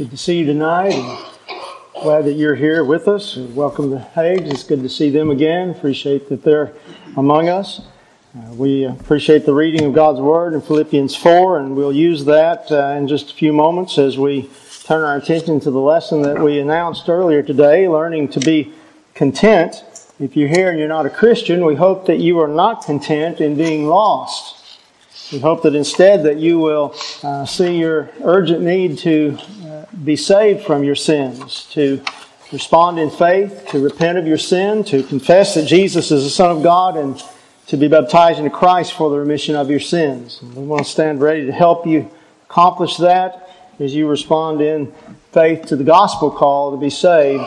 Good to see you tonight. Glad that you're here with us. Welcome to Hagues. It's good to see them again. Appreciate that they're among us. Uh, we appreciate the reading of God's Word in Philippians 4, and we'll use that uh, in just a few moments as we turn our attention to the lesson that we announced earlier today, learning to be content. If you're here and you're not a Christian, we hope that you are not content in being lost. We hope that instead that you will uh, see your urgent need to uh, be saved from your sins, to respond in faith, to repent of your sin, to confess that Jesus is the Son of God, and to be baptized into Christ for the remission of your sins. We want to stand ready to help you accomplish that as you respond in faith to the gospel call to be saved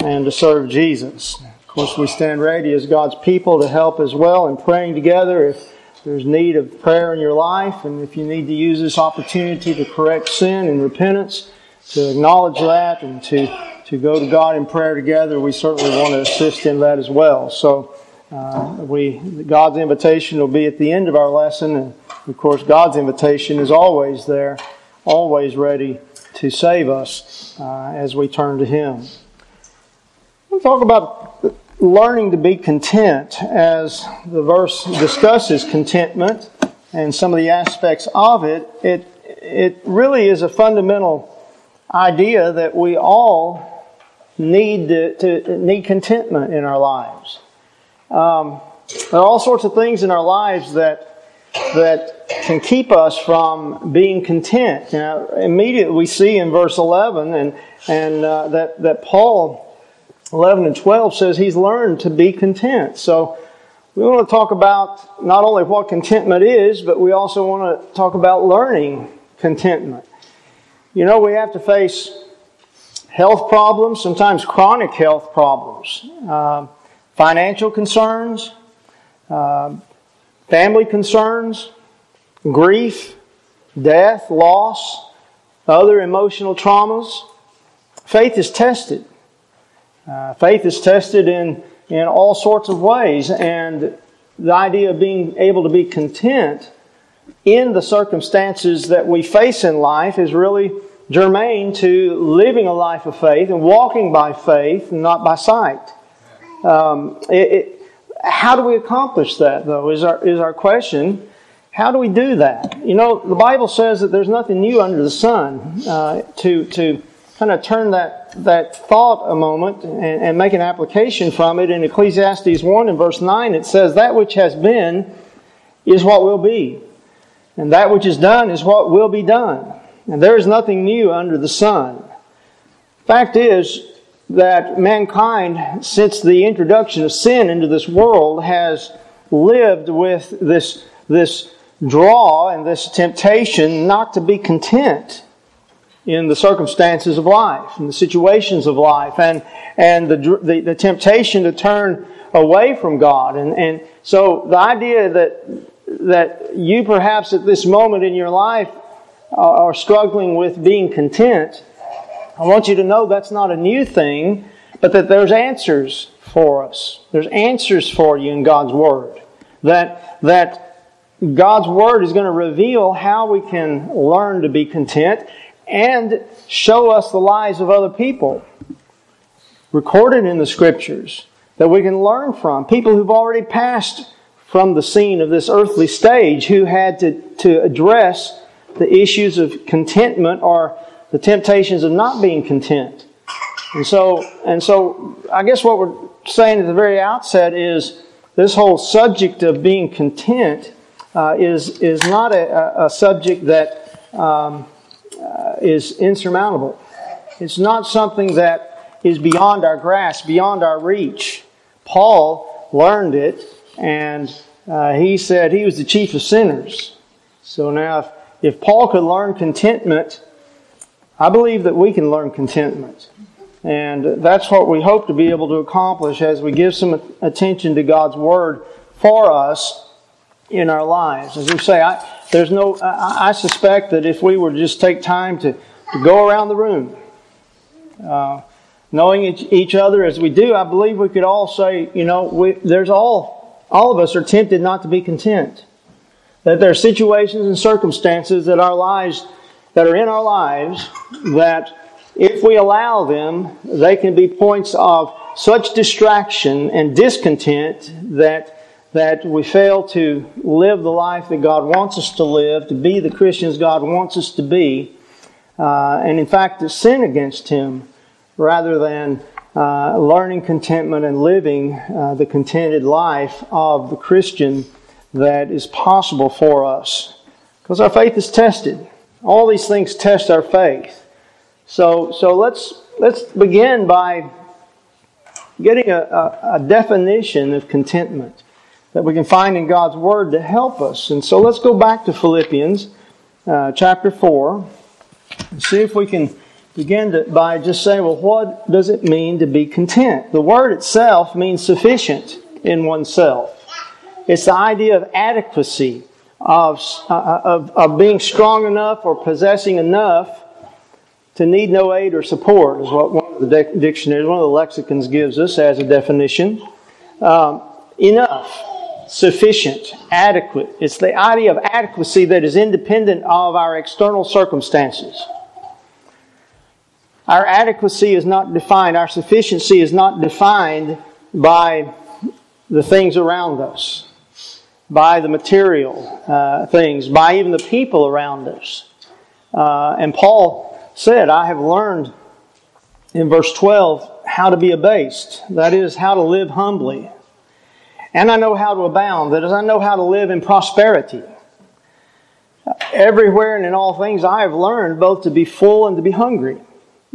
and to serve Jesus. Of course, we stand ready as God's people to help as well in praying together. If there's need of prayer in your life, and if you need to use this opportunity to correct sin and repentance, to acknowledge that and to, to go to God in prayer together, we certainly want to assist in that as well. So, uh, we God's invitation will be at the end of our lesson, and of course, God's invitation is always there, always ready to save us uh, as we turn to Him. We'll talk about learning to be content as the verse discusses contentment and some of the aspects of it, it, it really is a fundamental idea that we all need to, to need contentment in our lives. Um, there are all sorts of things in our lives that that can keep us from being content. Now, immediately we see in verse 11 and, and uh, that, that Paul 11 and 12 says he's learned to be content. So we want to talk about not only what contentment is, but we also want to talk about learning contentment. You know, we have to face health problems, sometimes chronic health problems, uh, financial concerns, uh, family concerns, grief, death, loss, other emotional traumas. Faith is tested. Uh, faith is tested in, in all sorts of ways, and the idea of being able to be content in the circumstances that we face in life is really germane to living a life of faith and walking by faith and not by sight. Um, it, it, how do we accomplish that, though, is our, is our question. How do we do that? You know, the Bible says that there's nothing new under the sun. Uh, to, to kind of turn that, that thought a moment and, and make an application from it. In Ecclesiastes 1 and verse 9, it says, That which has been is what will be, and that which is done is what will be done. And there is nothing new under the sun. Fact is that mankind, since the introduction of sin into this world, has lived with this, this draw and this temptation not to be content in the circumstances of life, in the situations of life, and, and the, the, the temptation to turn away from God. And, and so the idea that, that you perhaps at this moment in your life are struggling with being content, I want you to know that's not a new thing, but that there's answers for us. There's answers for you in God's Word. That, that God's Word is going to reveal how we can learn to be content and show us the lives of other people recorded in the scriptures that we can learn from. People who've already passed from the scene of this earthly stage who had to, to address the issues of contentment or the temptations of not being content. And so, and so I guess what we're saying at the very outset is this whole subject of being content uh, is, is not a, a subject that um, uh, is insurmountable. It's not something that is beyond our grasp, beyond our reach. Paul learned it, and uh, he said he was the chief of sinners. So now, if, if Paul could learn contentment, I believe that we can learn contentment. And that's what we hope to be able to accomplish as we give some attention to God's Word for us in our lives. As we say, I, there's no, I, I, suspect that if we were to just take time to, to go around the room, uh, knowing each, other as we do, I believe we could all say, you know, we, there's all, all of us are tempted not to be content. That there are situations and circumstances that our lives, that are in our lives, that if we allow them, they can be points of such distraction and discontent that, that we fail to live the life that God wants us to live, to be the Christians God wants us to be, uh, and in fact to sin against Him rather than uh, learning contentment and living uh, the contented life of the Christian that is possible for us. Because our faith is tested. All these things test our faith. So, so let's, let's begin by getting a, a, a definition of contentment that we can find in God's Word to help us. And so let's go back to Philippians uh, chapter 4 and see if we can begin to, by just saying, well, what does it mean to be content? The word itself means sufficient in oneself. It's the idea of adequacy, of, uh, of, of being strong enough or possessing enough to need no aid or support, is what one of the dictionaries, one of the lexicons gives us as a definition. Um, enough, sufficient, adequate. It's the idea of adequacy that is independent of our external circumstances. Our adequacy is not defined, our sufficiency is not defined by the things around us, by the material uh, things, by even the people around us. Uh, and Paul said, I have learned in verse 12 how to be abased, that is, how to live humbly. And I know how to abound, that is, I know how to live in prosperity. Everywhere and in all things, I have learned both to be full and to be hungry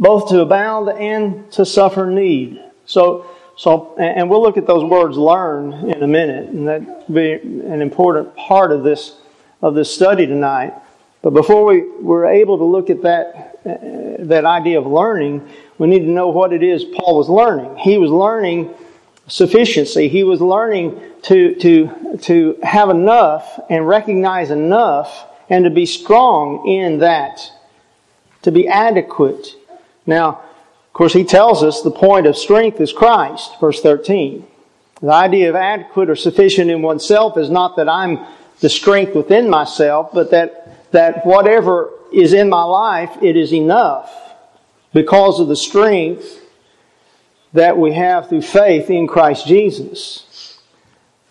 both to abound and to suffer need. So, so, and we'll look at those words "learn" in a minute, and that be an important part of this of this study tonight. But before we were able to look at that uh, that idea of learning, we need to know what it is Paul was learning. He was learning sufficiency. He was learning to to to have enough and recognize enough, and to be strong in that, to be adequate now, of course, he tells us the point of strength is Christ, verse 13. The idea of adequate or sufficient in oneself is not that I'm the strength within myself, but that, that whatever is in my life, it is enough because of the strength that we have through faith in Christ Jesus.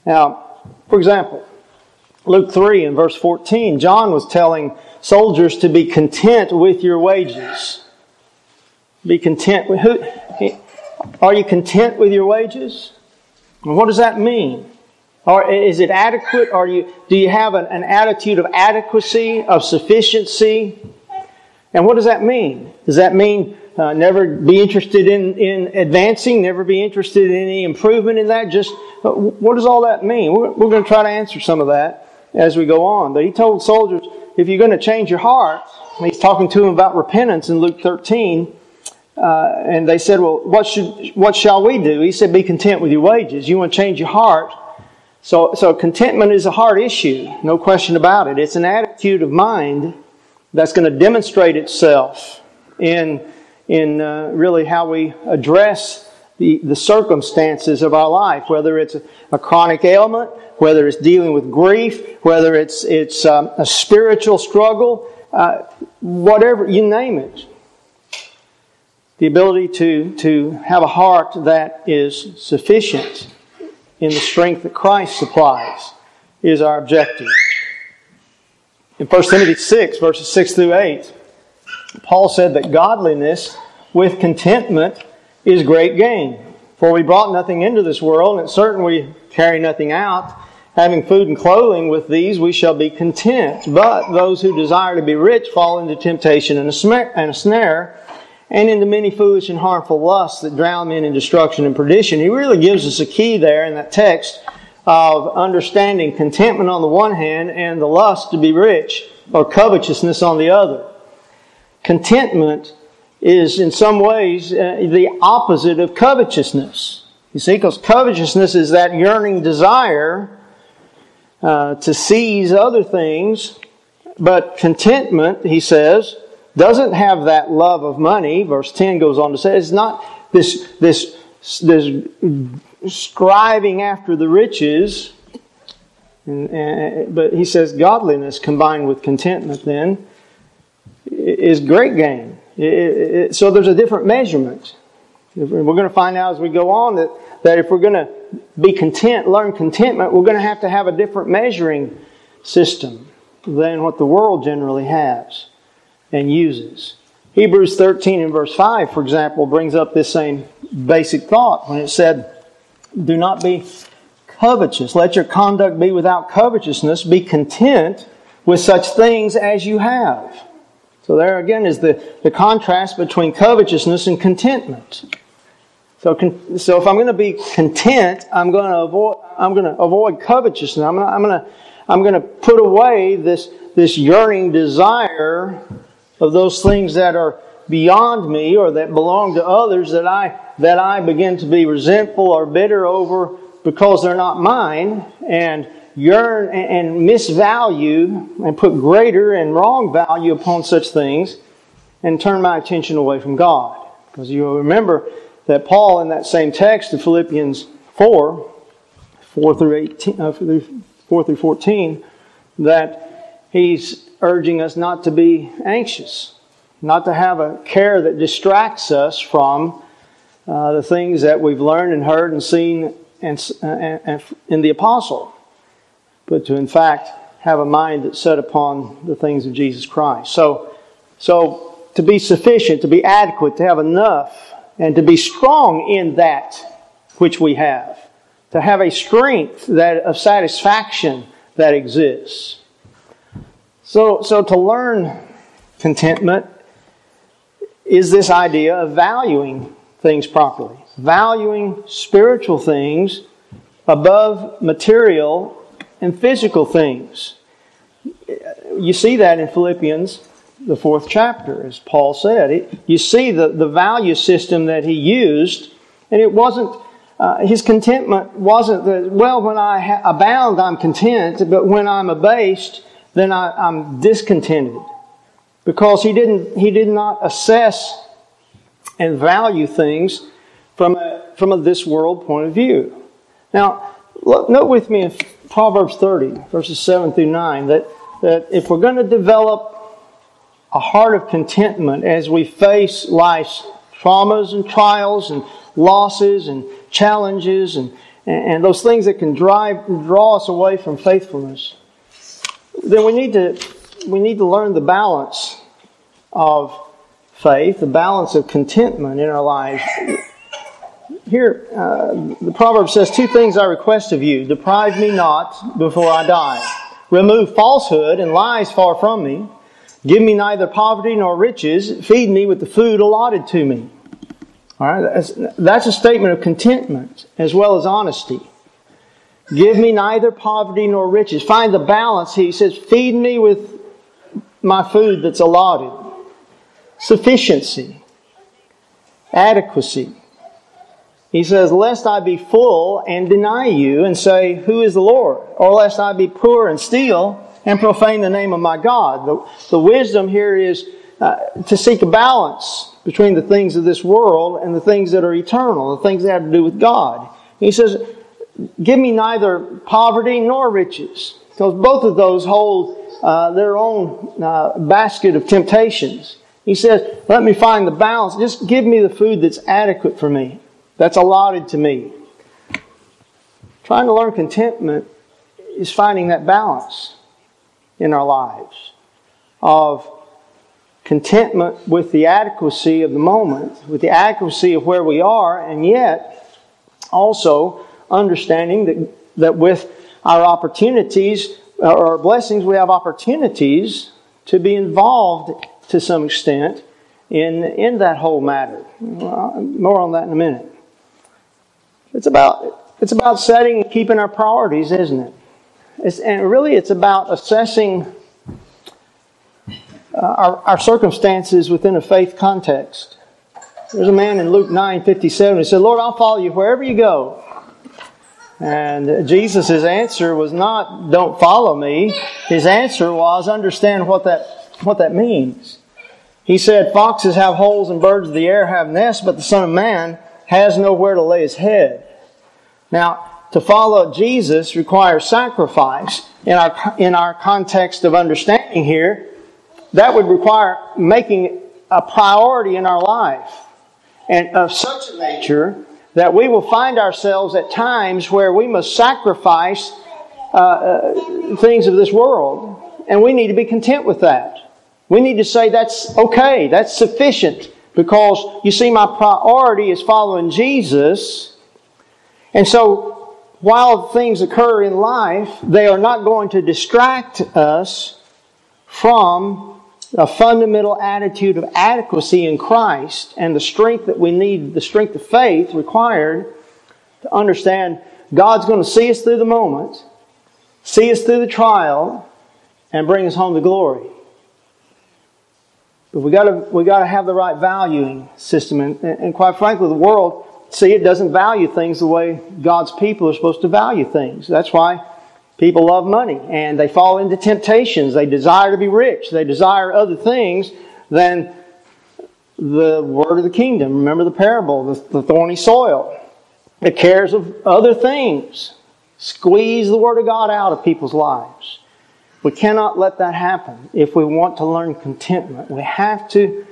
Now, for example, Luke 3 and verse 14, John was telling soldiers to be content with your wages. Be content with who? Are you content with your wages? what does that mean? Or is it adequate? Are you, do you have an, an attitude of adequacy, of sufficiency? And what does that mean? Does that mean uh, never be interested in, in advancing, never be interested in any improvement in that? Just uh, what does all that mean? We're, we're going to try to answer some of that as we go on. But he told soldiers, if you're going to change your heart, he's talking to them about repentance in Luke 13 uh, and they said, Well, what, should, what shall we do? He said, Be content with your wages. You want to change your heart. So, so contentment is a heart issue, no question about it. It's an attitude of mind that's going to demonstrate itself in, in uh, really how we address the, the circumstances of our life, whether it's a, a chronic ailment, whether it's dealing with grief, whether it's, it's um, a spiritual struggle, uh, whatever, you name it the ability to, to have a heart that is sufficient in the strength that Christ supplies is our objective. In 1 Timothy 6, verses 6 through 8, Paul said that godliness with contentment is great gain. For we brought nothing into this world, and certain we carry nothing out. Having food and clothing with these, we shall be content. But those who desire to be rich fall into temptation and a snare and in the many foolish and harmful lusts that drown men in destruction and perdition. He really gives us a key there in that text of understanding contentment on the one hand and the lust to be rich or covetousness on the other. Contentment is in some ways uh, the opposite of covetousness. You see, because covetousness is that yearning desire uh, to seize other things, but contentment, he says, doesn't have that love of money, verse 10 goes on to say, it's not this, this, this striving after the riches, and, and, but he says godliness combined with contentment then is great gain. It, it, so there's a different measurement. We're going to find out as we go on that, that if we're going to be content, learn contentment, we're going to have to have a different measuring system than what the world generally has and uses. Hebrews 13 and verse 5, for example, brings up this same basic thought when it said, Do not be covetous. Let your conduct be without covetousness. Be content with such things as you have. So there again is the, the contrast between covetousness and contentment. So, so if I'm going to be content, I'm going to avoid, I'm going to avoid covetousness. I'm going to, I'm going to, put away this, this yearning desire of those things that are beyond me or that belong to others that I, that I begin to be resentful or bitter over because they're not mine and yearn and misvalue and put greater and wrong value upon such things and turn my attention away from God. Because you remember that Paul in that same text in Philippians 4, 4 through 18, uh, 4 through 14, that he's urging us not to be anxious, not to have a care that distracts us from uh, the things that we've learned and heard and seen and, uh, and, in the apostle, but to in fact have a mind that's set upon the things of Jesus Christ. So, so to be sufficient, to be adequate, to have enough, and to be strong in that which we have, to have a strength that of satisfaction that exists. So, so to learn contentment is this idea of valuing things properly, valuing spiritual things above material and physical things. You see that in Philippians, the fourth chapter, as Paul said. You see the, the value system that he used, and it wasn't, uh, his contentment wasn't that, well, when I abound, I'm content, but when I'm abased, then I, I'm discontented. Because he didn't, he did not assess and value things from a, from a this world point of view. Now, look, note with me in Proverbs 30, verses 7 through 9, that, that if we're going to develop a heart of contentment as we face life's traumas and trials and losses and challenges and, and those things that can drive, draw us away from faithfulness, then we need to, we need to learn the balance of faith, the balance of contentment in our lives. Here, uh, the proverb says, Two things I request of you deprive me not before I die. Remove falsehood and lies far from me. Give me neither poverty nor riches. Feed me with the food allotted to me. All right, that's, that's a statement of contentment as well as honesty. Give me neither poverty nor riches. Find the balance. He says, feed me with my food that's allotted. Sufficiency. Adequacy. He says, lest I be full and deny you and say, who is the Lord? Or lest I be poor and steal and profane the name of my God. The, the wisdom here is uh, to seek a balance between the things of this world and the things that are eternal, the things that have to do with God. He says, Give me neither poverty nor riches, because both of those hold uh, their own uh, basket of temptations. He says, Let me find the balance. Just give me the food that's adequate for me, that's allotted to me. Trying to learn contentment is finding that balance in our lives of contentment with the adequacy of the moment, with the adequacy of where we are, and yet also understanding that, that with our opportunities or our blessings, we have opportunities to be involved to some extent in, in that whole matter. More on that in a minute. It's about, it's about setting and keeping our priorities, isn't it? It's, and really, it's about assessing uh, our, our circumstances within a faith context. There's a man in Luke 9 57 who said, Lord, I'll follow you wherever you go. And Jesus' answer was not, don't follow me. His answer was, understand what that, what that means. He said, Foxes have holes and birds of the air have nests, but the Son of Man has nowhere to lay his head. Now, to follow Jesus requires sacrifice. In our, in our context of understanding here, that would require making a priority in our life and of such a nature that we will find ourselves at times where we must sacrifice uh, uh, things of this world. And we need to be content with that. We need to say that's okay, that's sufficient, because you see, my priority is following Jesus. And so, while things occur in life, they are not going to distract us from a fundamental attitude of adequacy in Christ and the strength that we need, the strength of faith required to understand God's going to see us through the moment, see us through the trial, and bring us home to glory. But we got to we got to have the right valuing system, and, and quite frankly, the world see it doesn't value things the way God's people are supposed to value things. That's why people love money and they fall into temptations. They desire to be rich. They desire other things than the word of the kingdom. Remember the parable, the, thorny soil, the cares of other things. Squeeze the word of God out of people's lives. We cannot let that happen if we want to learn contentment. We have to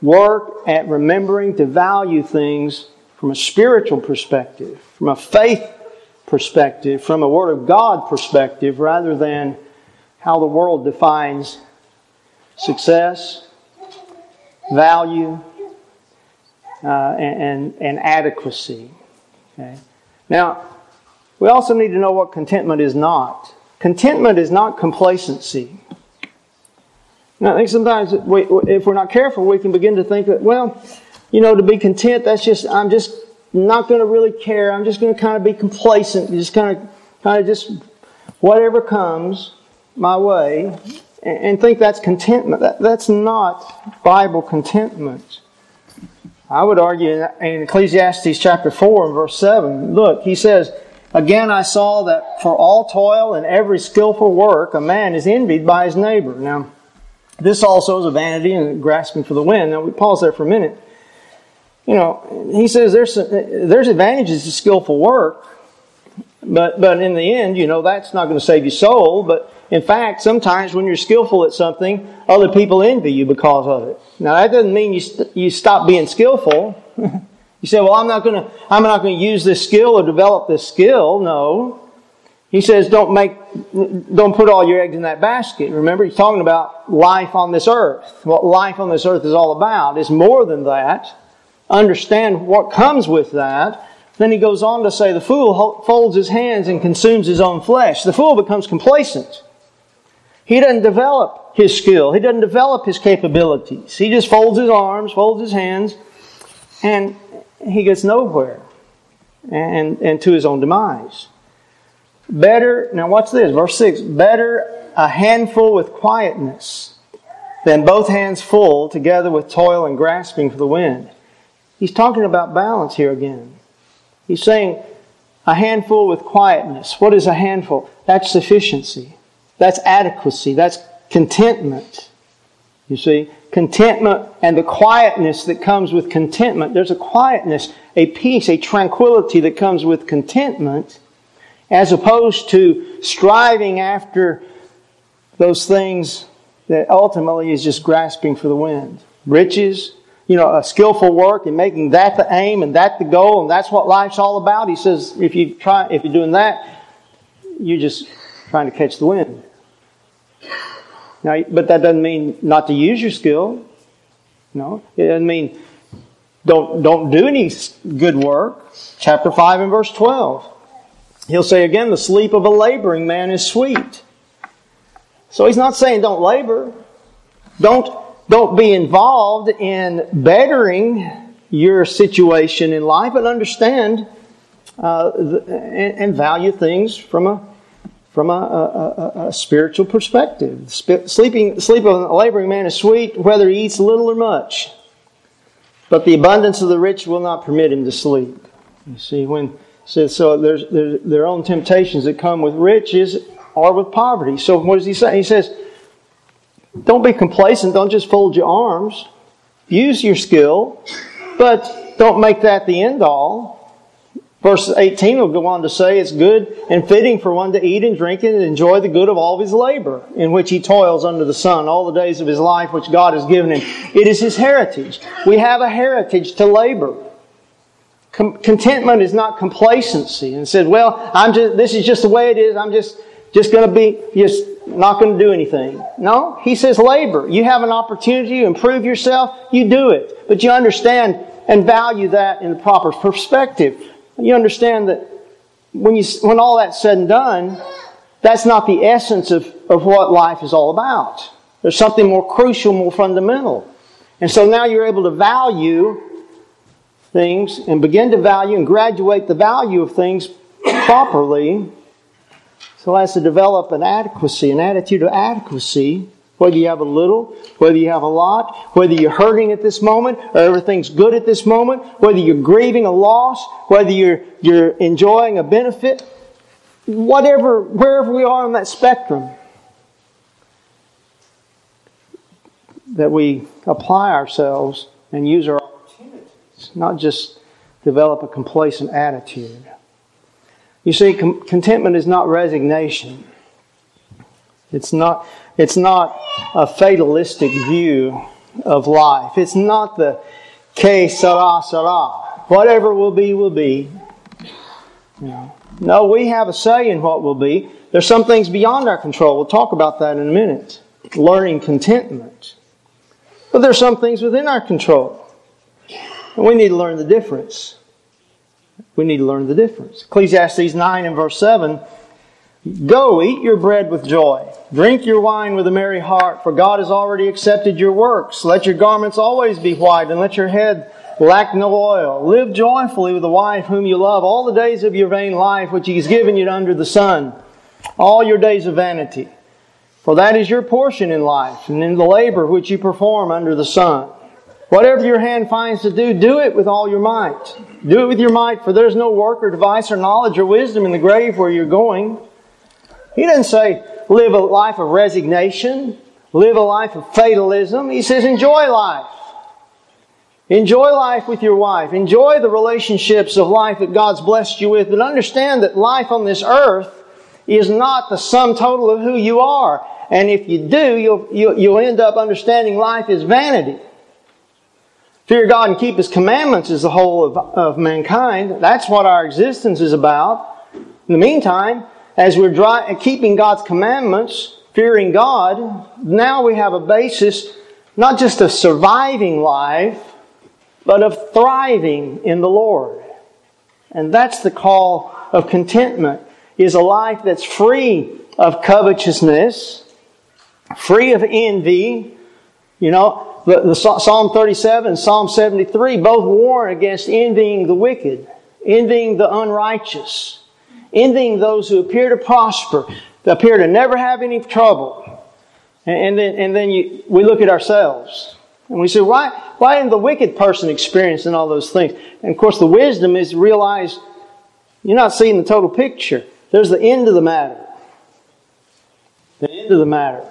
work at remembering to value things from a spiritual perspective, from a faith perspective, from a Word of God perspective, rather than how the world defines success, value, uh, and, and, adequacy. Okay? Now, we also need to know what contentment is not. Contentment is not complacency. Now, I think sometimes we, if we're not careful, we can begin to think that, well, you know, to be content, that's just, I'm just not going to really care. I'm just going to kind of be complacent, just kind of, kind of just whatever comes my way, and, and think that's contentment. That, that's not Bible contentment. I would argue in Ecclesiastes chapter 4 and verse 7, look, he says, Again, I saw that for all toil and every skillful work, a man is envied by his neighbor. Now, this also is a vanity and grasping for the wind. Now, we pause there for a minute. You know, he says there's, there's advantages to skillful work, but, but in the end, you know, that's not going to save your soul. But in fact, sometimes when you're skillful at something, other people envy you because of it. Now, that doesn't mean you, st- you stop being skillful. You say, well, I'm not going to, I'm not going to use this skill or develop this skill. No. He says, don't make, don't put all your eggs in that basket. Remember, he's talking about life on this earth. What life on this earth is all about is more than that. Understand what comes with that. Then he goes on to say, the fool folds his hands and consumes his own flesh. The fool becomes complacent. He doesn't develop his skill. He doesn't develop his capabilities. He just folds his arms, folds his hands, and he gets nowhere and, and to his own demise. Better, now watch this, verse 6 better a handful with quietness than both hands full together with toil and grasping for the wind. He's talking about balance here again. He's saying a handful with quietness. What is a handful? That's sufficiency. That's adequacy. That's contentment. You see, contentment and the quietness that comes with contentment. There's a quietness, a peace, a tranquility that comes with contentment, as opposed to striving after those things that ultimately is just grasping for the wind. Riches, you know, a skillful work and making that the aim and that the goal, and that's what life's all about. He says, if you try, if you're doing that, you're just trying to catch the wind. Now, but that doesn't mean not to use your skill. No, it doesn't mean don't don't do any good work. Chapter five and verse twelve. He'll say again, the sleep of a laboring man is sweet. So he's not saying don't labor. Don't don't be involved in bettering your situation in life, but understand uh, and, and value things from a from a, a, a, spiritual perspective. Sleeping, sleep of a laboring man is sweet, whether he eats little or much. But the abundance of the rich will not permit him to sleep. You see, when so, so there's, there's their own temptations that come with riches or with poverty. So what does he say? He says, don't be complacent. Don't just fold your arms. Use your skill, but don't make that the end all. Verse 18 will go on to say, It's good and fitting for one to eat and drink and enjoy the good of all of his labor, in which he toils under the sun all the days of his life which God has given him. It is his heritage. We have a heritage to labor. Contentment is not complacency and said, Well, I'm just, this is just the way it is. I'm just, just going to be, just not going to do anything. No, he says labor. You have an opportunity to improve yourself, you do it. But you understand and value that in the proper perspective. You understand that when, you, when all that's said and done, that's not the essence of, of what life is all about. There's something more crucial, more fundamental. And so now you're able to value things and begin to value and graduate the value of things properly so as to develop an adequacy, an attitude of adequacy, whether you have a little, whether you have a lot, whether you're hurting at this moment, or everything's good at this moment, whether you're grieving a loss, whether you're, you're enjoying a benefit, whatever, wherever we are on that spectrum, that we apply ourselves and use our opportunities, not just develop a complacent attitude. You see, com- contentment is not resignation. It's not, it's not a fatalistic view of life. It's not the que sera, sera. Whatever will be, will be. You. No, we have a say in what will be. There's some things beyond our control. We'll talk about that in a minute. Learning contentment. But there's some things within our control. And we need to learn the difference. We need to learn the difference. Ecclesiastes 9 and verse 7 Go, eat your bread with joy. Drink your wine with a merry heart, for God has already accepted your works. Let your garments always be white, and let your head lack no oil. Live joyfully with the wife whom you love all the days of your vain life, which He has given you under the sun, all your days of vanity. For that is your portion in life, and in the labor which you perform under the sun. Whatever your hand finds to do, do it with all your might. Do it with your might, for there's no work or device or knowledge or wisdom in the grave where you're going. He doesn't say live a life of resignation, live a life of fatalism. He says enjoy life. Enjoy life with your wife. Enjoy the relationships of life that God's blessed you with, but understand that life on this earth is not the sum total of who you are. And if you do, you'll, you'll, end up understanding life is vanity. Fear God and keep His commandments is the whole of, of mankind. That's what our existence is about. In the meantime, as we're dry, keeping God's commandments, fearing God, now we have a basis not just of surviving life, but of thriving in the Lord. And that's the call of contentment, is a life that's free of covetousness, free of envy. You know, the, the Psalm 37 and Psalm 73 both warn against envying the wicked, envying the unrighteous, envying those who appear to prosper, appear to never have any trouble. And, and then, and then you, we look at ourselves and we say, why, why isn't the wicked person experiencing all those things? And of course, the wisdom is to realize you're not seeing the total picture. There's the end of the matter. The end of the matter.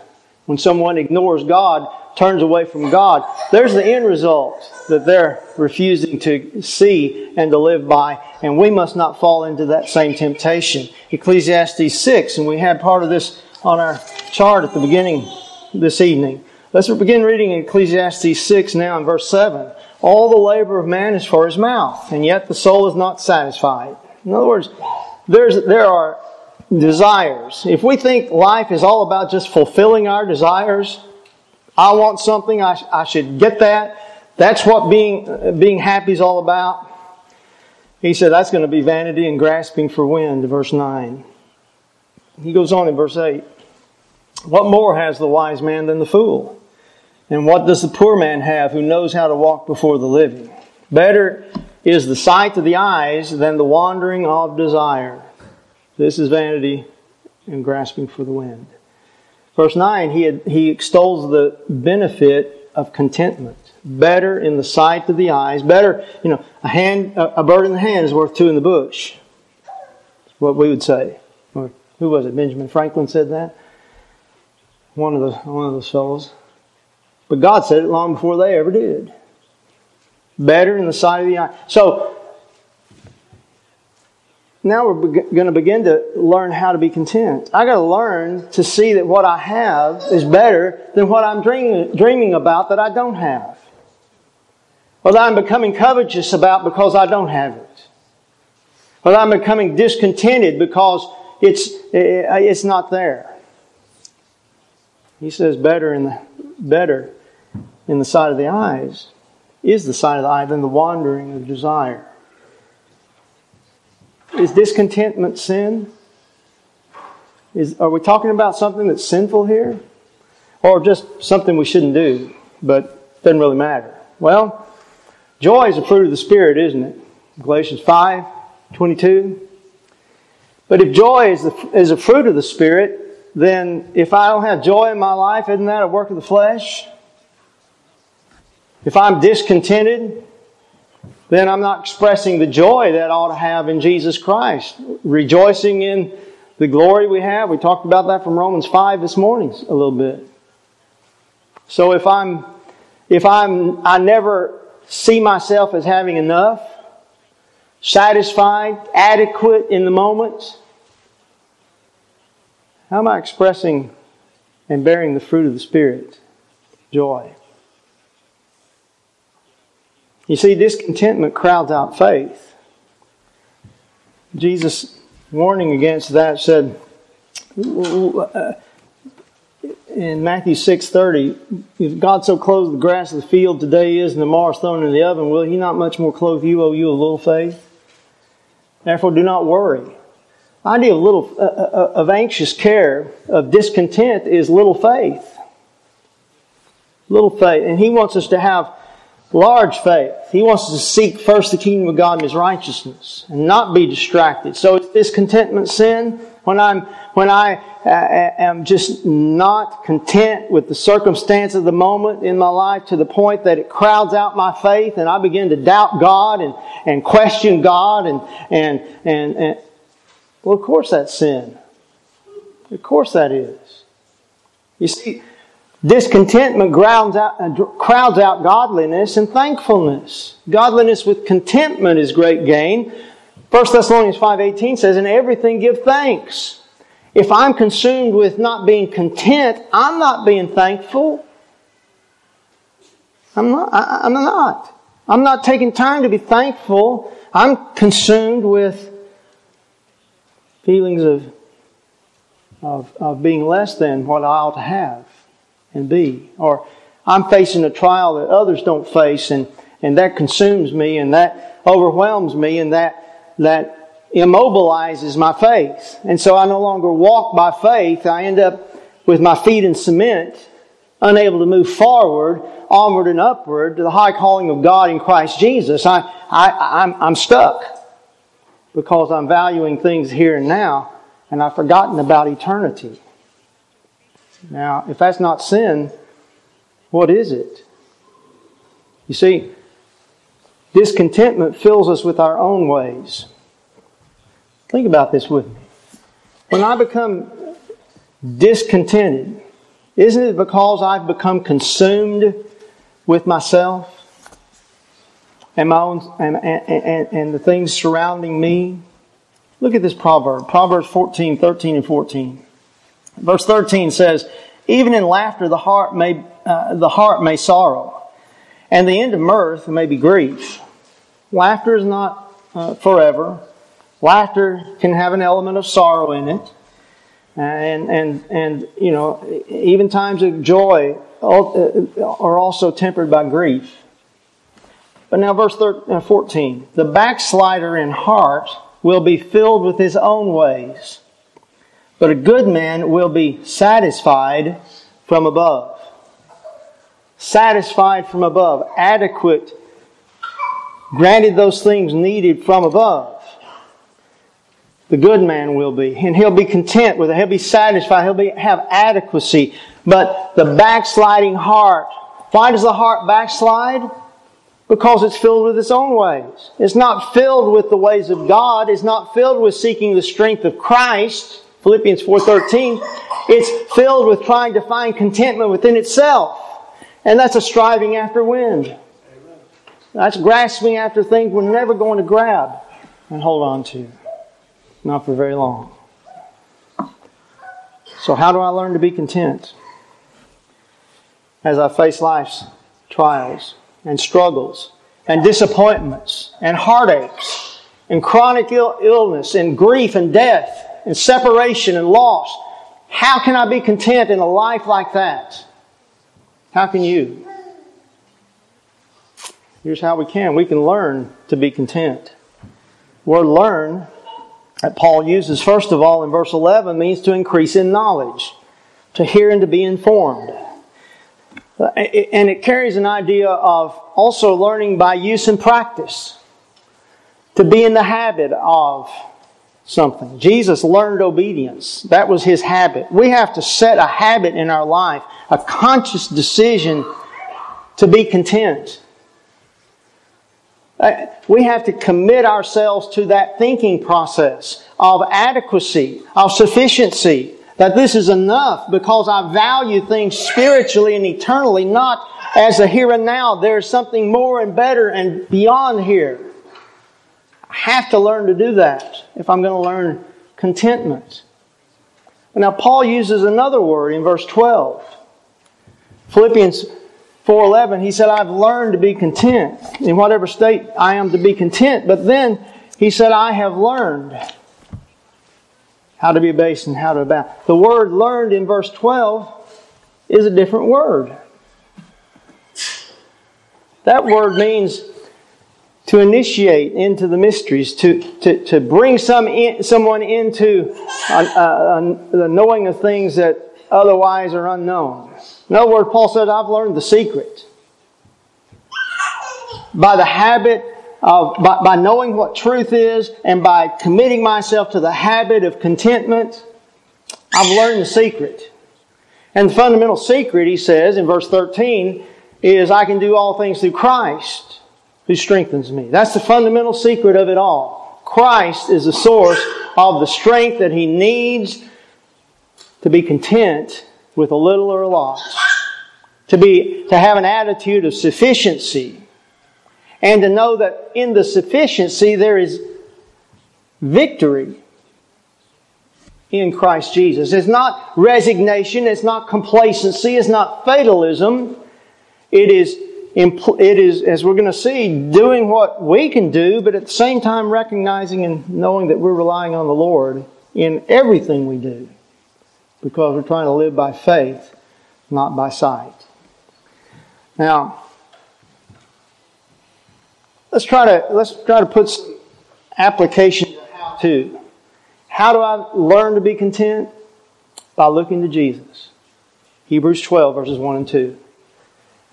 When someone ignores God, turns away from God, there's the end result that they're refusing to see and to live by, and we must not fall into that same temptation. Ecclesiastes 6, and we had part of this on our chart at the beginning this evening. Let's begin reading Ecclesiastes 6 now in verse 7. All the labor of man is for his mouth, and yet the soul is not satisfied. In other words, there's, there are desires. If we think life is all about just fulfilling our desires, I want something, I, I should get that. That's what being, being happy is all about. He said that's going to be vanity and grasping for wind, verse 9. He goes on in verse 8. What more has the wise man than the fool? And what does the poor man have who knows how to walk before the living? Better is the sight of the eyes than the wandering of desire. This is vanity and grasping for the wind. Verse 9, he, had, he extols the benefit of contentment. Better in the sight of the eyes. Better, you know, a, hand, a, bird in the hand is worth two in the bush. That's what we would say. Or who was it? Benjamin Franklin said that? One of, the, one of those fellows. But God said it long before they ever did. Better in the sight of the eye. So, now we're be- going to begin to learn how to be content. I got to learn to see that what I have is better than what I'm dreaming, dreaming about that I don't have. Or that I'm becoming covetous about because I don't have it. Or that I'm becoming discontented because it's, eh, it's not there. He says better in the, better in the sight of the eyes is the sight of the eye than the wandering of desire. Is discontentment sin? Is, are we talking about something that's sinful here? Or just something we shouldn't do, but doesn't really matter? Well, joy is a fruit of the Spirit, isn't it? Galatians 5 22. But if joy is, the, is a fruit of the Spirit, then if I don't have joy in my life, isn't that a work of the flesh? If I'm discontented, then I'm not expressing the joy that I ought to have in Jesus Christ. Rejoicing in the glory we have. We talked about that from Romans 5 this morning a little bit. So if I'm, if I'm, I never see myself as having enough, satisfied, adequate in the moment, how am I expressing and bearing the fruit of the Spirit? Joy. You see, discontentment crowds out faith. Jesus, warning against that, said uh, in Matthew six thirty, "If God so clothes the grass of the field today is, and tomorrow is thrown in the oven, will He not much more clothe you, O you of little faith? Therefore, do not worry." The idea of little uh, uh of anxious care, of discontent, is little faith. Little faith, and He wants us to have large faith. He wants to seek first the kingdom of God and His righteousness and not be distracted. So is discontentment sin? When I'm, when I uh, uh, am just not content with the circumstance of the moment in my life to the point that it crowds out my faith and I begin to doubt God and, and question God and, and, and, and well, of course that's sin. Of course that is. You see, Discontentment grounds out, uh, crowds out godliness and thankfulness. Godliness with contentment is great gain. 1 Thessalonians 5.18 says, In everything give thanks. If I'm consumed with not being content, I'm not being thankful. I'm not. I, am not. I'm not taking time to be thankful. I'm consumed with feelings of, of, of being less than what I ought to have and be. Or I'm facing a trial that others don't face and, and that consumes me and that overwhelms me and that, that immobilizes my faith. And so I no longer walk by faith. I end up with my feet in cement, unable to move forward, onward and upward to the high calling of God in Christ Jesus. I, I, I'm, I'm stuck because I'm valuing things here and now and I've forgotten about eternity. Now, if that's not sin, what is it? You see, discontentment fills us with our own ways. Think about this with me. When I become discontented, isn't it because I've become consumed with myself and my own and, and, and, the things surrounding me? Look at this proverb, Proverbs 14, 13 and 14. Verse 13 says, Even in laughter the heart may, uh, the heart may sorrow, and the end of mirth may be grief. Laughter is not uh, forever. Laughter can have an element of sorrow in it. And, and, and, you know, even times of joy uh, are also tempered by grief. But now, verse 13, uh, 14 the backslider in heart will be filled with his own ways but a good man will be satisfied from above. Satisfied from above. Adequate. Granted those things needed from above. The good man will be. And he'll be content with it. He'll be satisfied. He'll be, have adequacy. But the backsliding heart. Why does the heart backslide? Because it's filled with its own ways. It's not filled with the ways of God. It's not filled with seeking the strength of Christ. Philippians 4.13, it's filled with trying to find contentment within itself. And that's a striving after wind. That's grasping after things we're never going to grab and hold on to. Not for very long. So, how do I learn to be content? As I face life's trials and struggles and disappointments and heartaches and chronic Ill- illness and grief and death and separation and loss. How can I be content in a life like that? How can you? Here's how we can. We can learn to be content. Word learn that Paul uses, first of all, in verse 11, means to increase in knowledge, to hear and to be informed. And it carries an idea of also learning by use and practice, to be in the habit of something. Jesus learned obedience. That was his habit. We have to set a habit in our life, a conscious decision to be content. Uh, we have to commit ourselves to that thinking process of adequacy, of sufficiency, that this is enough because I value things spiritually and eternally, not as a here and now. There's something more and better and beyond here. Have to learn to do that if I'm going to learn contentment. Now, Paul uses another word in verse 12. Philippians 4.11, he said, I've learned to be content. In whatever state I am to be content. But then he said, I have learned how to be base and how to abound. The word learned in verse 12 is a different word. That word means to initiate into the mysteries, to, to, to bring some in, someone into uh, uh, the knowing of things that otherwise are unknown. In other words, Paul said, I've learned the secret. By the habit of, by, by knowing what truth is and by committing myself to the habit of contentment, I've learned the secret. And the fundamental secret, he says in verse 13, is I can do all things through Christ who strengthens me. That's the fundamental secret of it all. Christ is the source of the strength that he needs to be content with a little or a lot. To be, to have an attitude of sufficiency. And to know that in the sufficiency there is victory in Christ Jesus. It's not resignation, it's not complacency, it's not fatalism. It is, it is, as we're going to see, doing what we can do, but at the same time recognizing and knowing that we're relying on the Lord in everything we do because we're trying to live by faith, not by sight. Now, let's try to let's try to put application to how to. How do I learn to be content? By looking to Jesus. Hebrews 12, verses 1 and 2.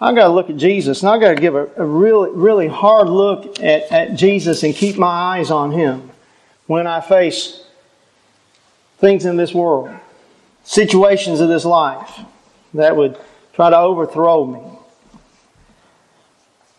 I've got to look at Jesus, and I've got to give a, a really, really hard look at, at Jesus and keep my eyes on Him when I face things in this world situations of this life that would try to overthrow me.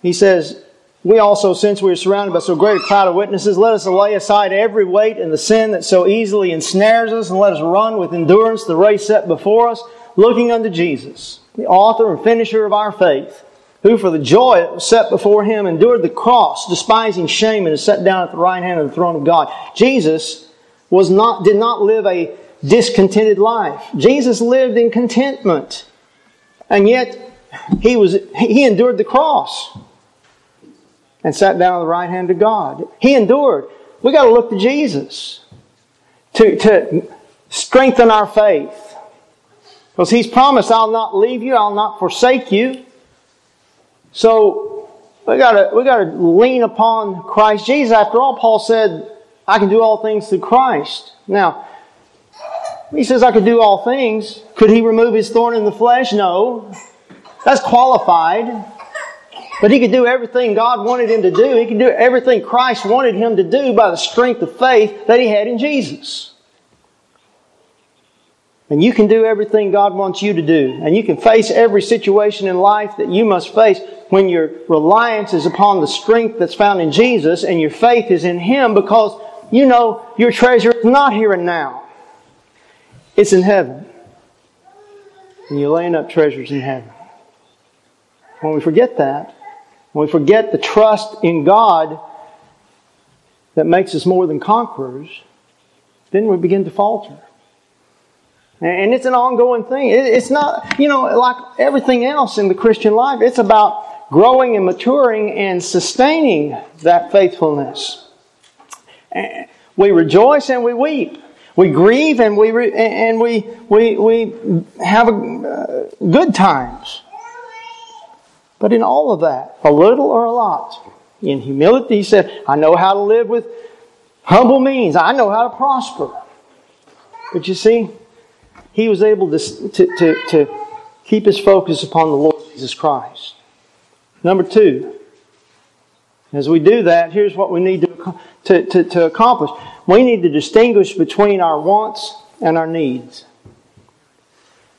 He says, We also, since we are surrounded by so great a cloud of witnesses, let us lay aside every weight and the sin that so easily ensnares us, and let us run with endurance the race set before us, looking unto Jesus, the author and finisher of our faith, who for the joy that was set before him endured the cross, despising shame, and is set down at the right hand of the throne of God. Jesus was not, did not live a discontented life. Jesus lived in contentment. And yet, he, was, he endured the cross and sat down at the right hand of God. He endured. We got to look to Jesus to, to strengthen our faith. Because He's promised, I'll not leave you, I'll not forsake you. So, we gotta, we gotta lean upon Christ Jesus. After all, Paul said, I can do all things through Christ. Now, he says, I could do all things. Could he remove his thorn in the flesh? No. That's qualified. But he could do everything God wanted him to do. He could do everything Christ wanted him to do by the strength of faith that he had in Jesus. And you can do everything God wants you to do. And you can face every situation in life that you must face when your reliance is upon the strength that's found in Jesus and your faith is in Him because you know your treasure is not here and now. It's in heaven. And you're laying up treasures in heaven. When we forget that, when we forget the trust in God that makes us more than conquerors, then we begin to falter. And it's an ongoing thing. It's not, you know, like everything else in the Christian life, it's about growing and maturing and sustaining that faithfulness. We rejoice and we weep. We grieve and we, re- and we, we, we have a, uh, good times. But in all of that, a little or a lot, in humility, he said, I know how to live with humble means. I know how to prosper. But you see, he was able to, to, to, to keep his focus upon the Lord Jesus Christ. Number two, as we do that, here's what we need to, to, to, to accomplish. We need to distinguish between our wants and our needs.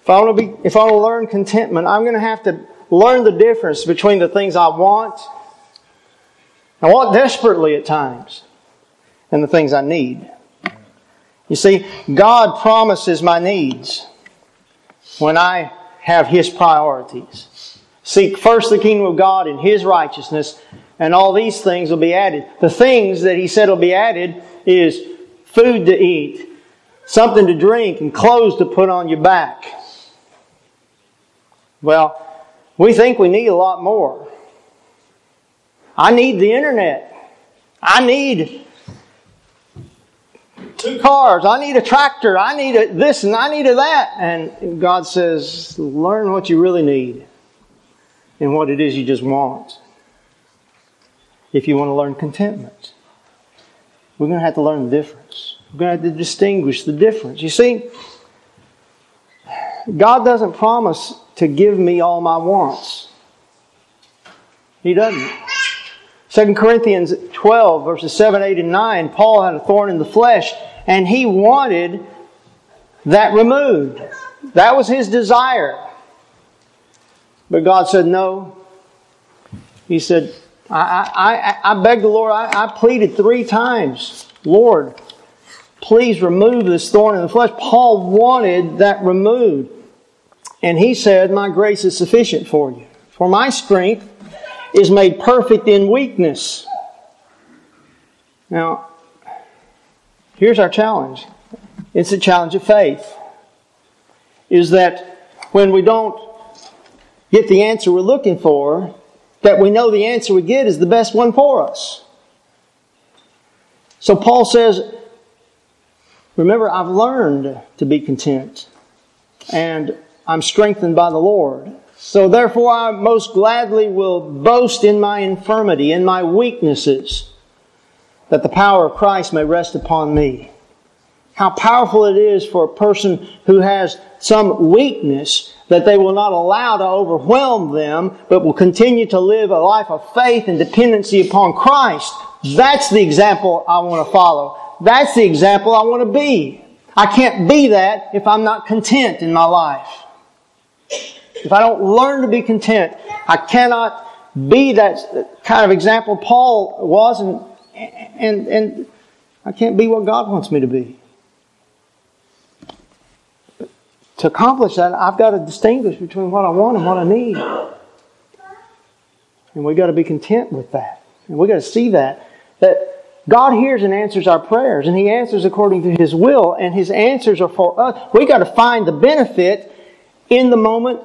If I want to be, if I want to learn contentment, I'm going to have to learn the difference between the things I want, I want desperately at times, and the things I need. You see, God promises my needs when I have His priorities. Seek first the kingdom of God and His righteousness, and all these things will be added. The things that He said will be added is food to eat, something to drink, and clothes to put on your back. Well, we think we need a lot more. I need the internet. I need two cars. I need a tractor. I need a this and I need a that. And God says, learn what you really need and what it is you just want. If you want to learn contentment, we're going to have to learn the difference. We're going to have to distinguish the difference. You see, God doesn't promise to give me all my wants. He doesn't. 2 Corinthians 12, verses 7, 8, and 9, Paul had a thorn in the flesh and he wanted that removed. That was his desire. But God said, No. He said, I, I, I begged the Lord, I, I pleaded three times, Lord, please remove this thorn in the flesh. Paul wanted that removed. And he said, My grace is sufficient for you. For my strength is made perfect in weakness. Now, Here's our challenge. It's a challenge of faith. Is that when we don't get the answer we're looking for, that we know the answer we get is the best one for us. So Paul says, remember, I've learned to be content and I'm strengthened by the Lord. So therefore I most gladly will boast in my infirmity, in my weaknesses that the power of Christ may rest upon me. How powerful it is for a person who has some weakness that they will not allow to overwhelm them, but will continue to live a life of faith and dependency upon Christ. That's the example I want to follow. That's the example I want to be. I can't be that if I'm not content in my life. If I don't learn to be content, I cannot be that kind of example Paul was and and, and I can't be what God wants me to be. to accomplish that, I've got to distinguish between what I want and what I need. And we've got to be content with that. And we've got to see that. That God hears and answers our prayers, and He answers according to His will, and His answers are for us. We've got to find the benefit in the moment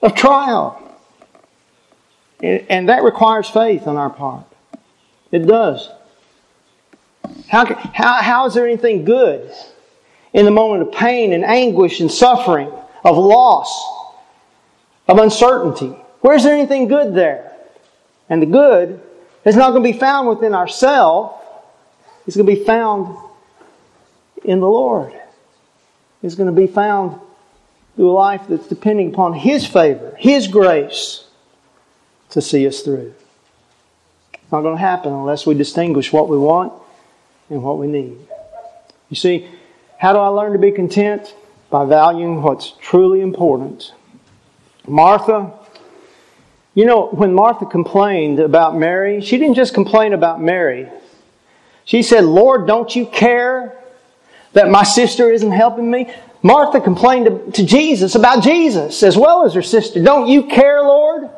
of trial. And that requires faith on our part. It does. How, how, how is there anything good in the moment of pain and anguish and suffering, of loss, of uncertainty? Where's there anything good there? And the good is not going to be found within ourselves. It's going to be found in the Lord. It's going to be found through a life that's depending upon His favor, His grace to see us through. It's not going to happen unless we distinguish what we want and what we need. You see, how do I learn to be content? By valuing what's truly important. Martha, you know, when Martha complained about Mary, she didn't just complain about Mary. She said, Lord, don't you care that my sister isn't helping me? Martha complained to, Jesus about Jesus as well as her sister. Don't you care, Lord?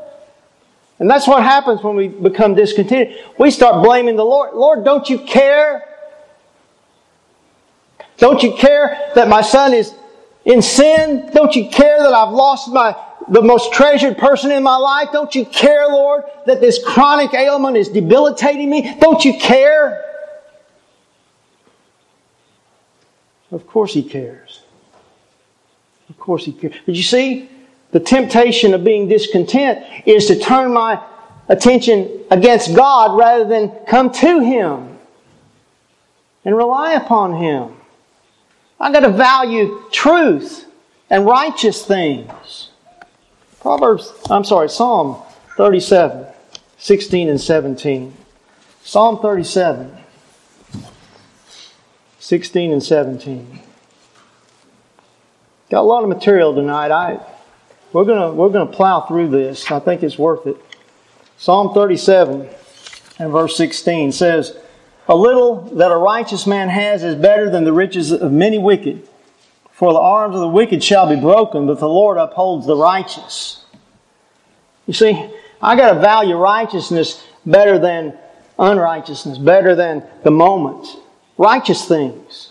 And that's what happens when we become discontented. We start blaming the Lord. Lord, don't you care? Don't you care that my son is in sin? Don't you care that I've lost my the most treasured person in my life? Don't you care, Lord, that this chronic ailment is debilitating me? Don't you care? Of course he cares. Of course he cares. But you see, the temptation of being discontent is to turn my attention against God rather than come to Him and rely upon Him. I've got to value truth and righteous things. Proverbs, I'm sorry, Psalm 37, 16 and 17. Psalm 37, 16 and 17. Got a lot of material tonight. I, we're gonna, we're gonna plow through this. I think it's worth it. Psalm 37 and verse 16 says, A little that a righteous man has is better than the riches of many wicked. For the arms of the wicked shall be broken, but the Lord upholds the righteous. You see, I got to value righteousness better than unrighteousness, better than the moment. Righteous things